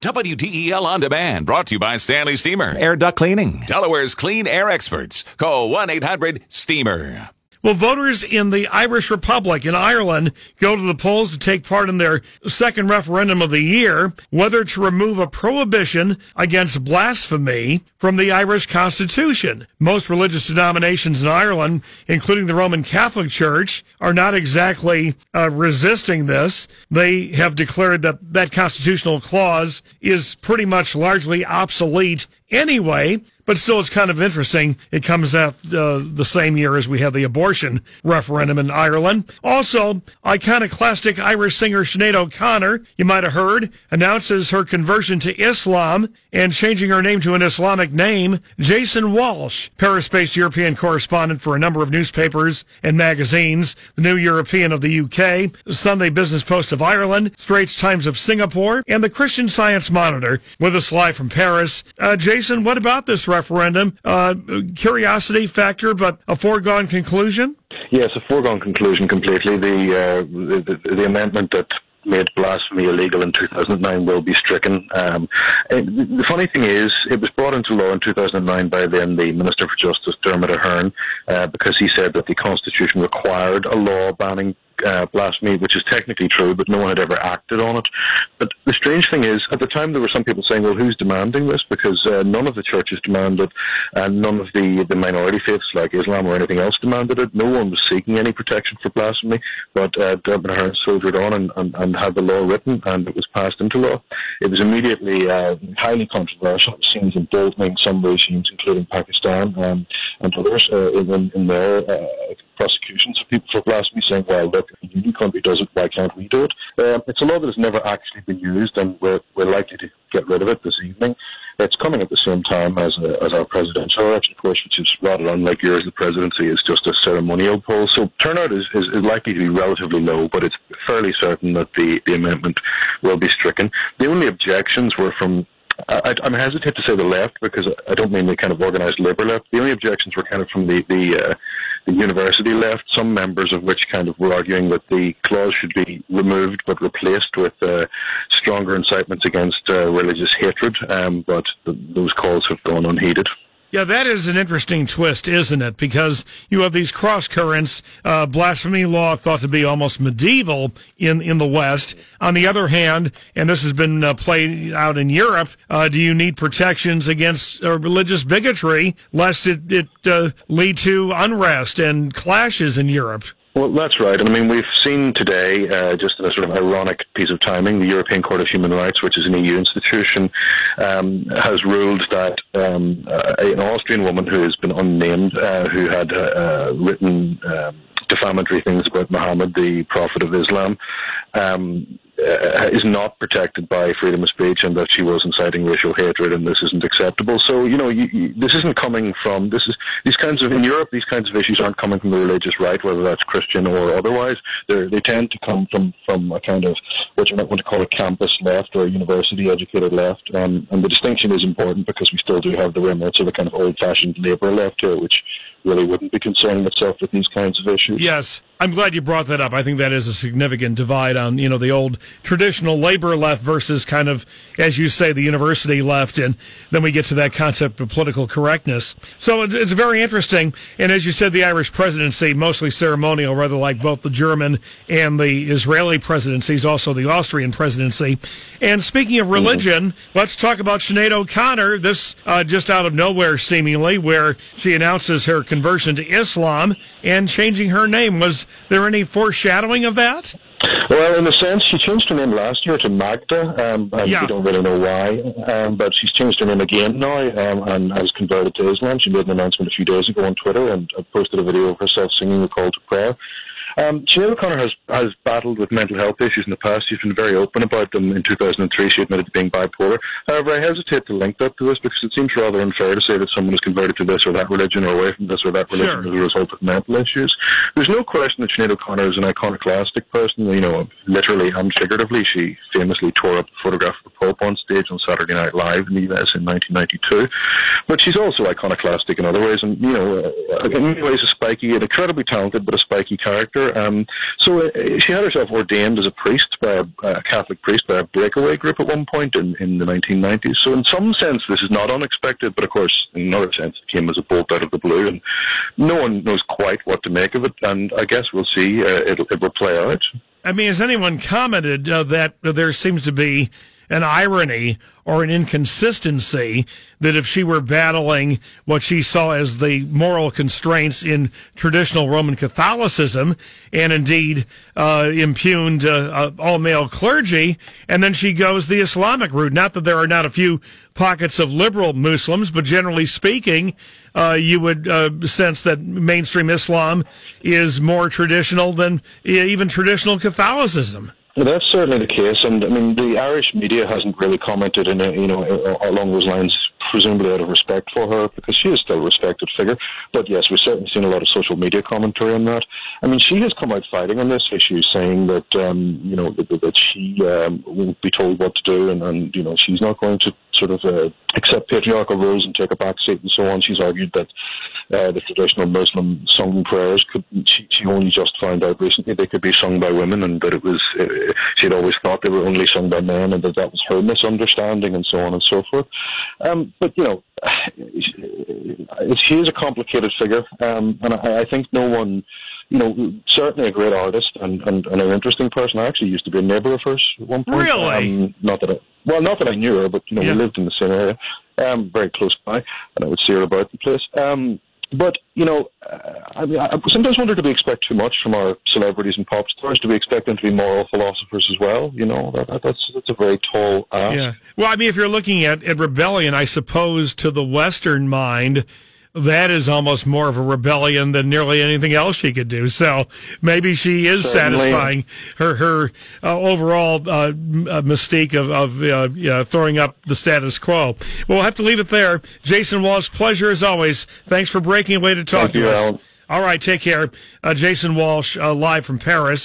WDEL On Demand, brought to you by Stanley Steamer, Air Duct Cleaning, Delaware's clean air experts. Call 1 800 STEAMER. Well, voters in the Irish Republic in Ireland go to the polls to take part in their second referendum of the year, whether to remove a prohibition against blasphemy from the Irish Constitution. Most religious denominations in Ireland, including the Roman Catholic Church, are not exactly uh, resisting this. They have declared that that constitutional clause is pretty much largely obsolete anyway, but still it's kind of interesting. It comes out uh, the same year as we have the abortion referendum in Ireland. Also, iconoclastic Irish singer Sinead O'Connor, you might have heard, announces her conversion to Islam and changing her name to an Islamic name. Jason Walsh, Paris-based European correspondent for a number of newspapers and magazines, the New European of the UK, the Sunday Business Post of Ireland, Straits Times of Singapore, and the Christian Science Monitor. With us live from Paris, uh, Jason, what about this referendum? Uh, curiosity factor, but a foregone conclusion? Yes, a foregone conclusion completely. The, uh, the, the amendment that made blasphemy illegal in 2009 will be stricken. Um, the funny thing is, it was brought into law in 2009 by then the Minister for Justice, Dermot Ahern, uh, because he said that the Constitution required a law banning uh, blasphemy, which is technically true, but no one had ever acted on it. But the strange thing is, at the time there were some people saying, well, who's demanding this? Because uh, none of the churches demanded, it, and none of the, the minority faiths like Islam or anything else demanded it. No one was seeking any protection for blasphemy, but uh, Ahern soldiered on and, and, and, had the law written, and it was passed into law. It was immediately uh, highly controversial. It seems emboldening some regimes, including Pakistan um, and others, uh, in, in their uh, prosecutions of people for blasphemy, saying, well, look, if a union country does it, why can't we do it? Um, it's a law that has never actually been used, and we're, we're likely to get rid of it this evening. It's coming at the same time as, a, as our presidential election, of course, which is rather unlike yours. The presidency is just a ceremonial poll. So turnout is, is, is likely to be relatively low, but it's fairly certain that the, the amendment will be stricken. The only objections were from I, am hesitant to say the left because I don't mean the kind of organised Labour left. The only objections were kind of from the the, uh, the university left, some members of which kind of were arguing that the clause should be removed but replaced with uh, stronger incitements against uh, religious hatred. Um, but th- those calls have gone unheeded. Yeah, that is an interesting twist, isn't it? Because you have these cross currents. Uh, blasphemy law thought to be almost medieval in, in the West. On the other hand, and this has been uh, played out in Europe, uh, do you need protections against uh, religious bigotry lest it, it uh, lead to unrest and clashes in Europe? Well, that's right. And I mean, we've seen today, uh, just in a sort of ironic piece of timing, the European Court of Human Rights, which is an EU institution, um, has ruled that um, uh, an Austrian woman who has been unnamed, uh, who had uh, uh, written um, defamatory things about Muhammad, the Prophet of Islam, um, uh, is not protected by freedom of speech and that she was inciting racial hatred and this isn't acceptable. So, you know, you, you, this isn't coming from, this is, these kinds of, in Europe, these kinds of issues aren't coming from the religious right, whether that's Christian or otherwise. They're, they tend to come from, from a kind of, what you might want to call a campus left or a university educated left. Um, and the distinction is important because we still do have the remnants of a kind of old fashioned Labour left here, which really wouldn't be concerning itself with these kinds of issues. Yes. I'm glad you brought that up. I think that is a significant divide on, you know, the old traditional labor left versus kind of, as you say, the university left. And then we get to that concept of political correctness. So it's very interesting. And as you said, the Irish presidency, mostly ceremonial, rather like both the German and the Israeli presidencies, also the Austrian presidency. And speaking of religion, mm-hmm. let's talk about Sinead O'Connor. This, uh, just out of nowhere, seemingly, where she announces her conversion to Islam and changing her name was there any foreshadowing of that? Well, in a sense, she changed her name last year to Magda, um, and yeah. we don't really know why. Um, but she's changed her name again now um, and has converted to Islam. She made an announcement a few days ago on Twitter and posted a video of herself singing the call to prayer. Um, Sinead O'Connor has, has battled with mental health issues in the past. She's been very open about them. In 2003, she admitted to being bipolar. However, I hesitate to link that to this because it seems rather unfair to say that someone is converted to this or that religion or away from this or that religion sure. as a result of mental issues. There's no question that Sinead O'Connor is an iconoclastic person. You know, literally and figuratively, she famously tore up the photograph of the Pope on stage on Saturday Night Live in the US in 1992. But she's also iconoclastic in other ways, and you know, uh, in many ways, a spiky, an incredibly talented but a spiky character Um, so uh, she had herself ordained as a priest by a, a, Catholic priest by a breakaway group at one point in, in the 1990s. So in some sense, this is not unexpected, but of course, in another sense, it came as a bolt out of the blue, and no one knows quite what to make of it. And I guess we'll see. Uh, it, it will play out. I mean, has anyone commented uh, that there seems to be an irony or an inconsistency that if she were battling what she saw as the moral constraints in traditional Roman Catholicism and indeed uh, impugned uh, uh, all male clergy, and then she goes the Islamic route. Not that there are not a few pockets of liberal Muslims, but generally speaking, uh, you would uh, sense that mainstream Islam is more traditional than even traditional Catholicism. That's certainly the case, and I mean the Irish media hasn't really commented in a, you know along those lines, presumably out of respect for her, because she is still a respected figure. But yes, we've certainly seen a lot of social media commentary on that. I mean, she has come out fighting on this issue, saying that um, you know that, that she um, won't be told what to do, and, and you know she's not going to sort of uh, accept patriarchal rules and take a back seat and so on. She's argued that uh, the traditional Muslim sung prayers could she, she, only just found out recently they could be sung by women and that it was uh, she'd always thought they were only sung by men and that that was her misunderstanding and so on and so forth. Um, but you know, she is a complicated figure, um, and I, I think no one you know, certainly a great artist and, and, and, an interesting person. I actually used to be a neighbour of hers at one point. Really? Um, not that I, well, not that I knew her, but you know, yeah. we lived in the same area, um, very close by, and I would see her about the place. Um, but you know, uh, I mean, I sometimes wonder do we expect too much from our celebrities and pop stars? Do we expect them to be moral philosophers as well? You know, that, that's that's a very tall ask. Yeah. Well, I mean, if you're looking at, at rebellion, I suppose to the Western mind, that is almost more of a rebellion than nearly anything else she could do. So maybe she is Certainly. satisfying her her uh, overall uh, uh mystique of, of uh, throwing up the status quo. Well, we'll have to leave it there. Jason Walsh, pleasure as always. Thanks for breaking away to talk Thank to you, us. All right, take care. Uh, Jason Walsh, uh, live from Paris.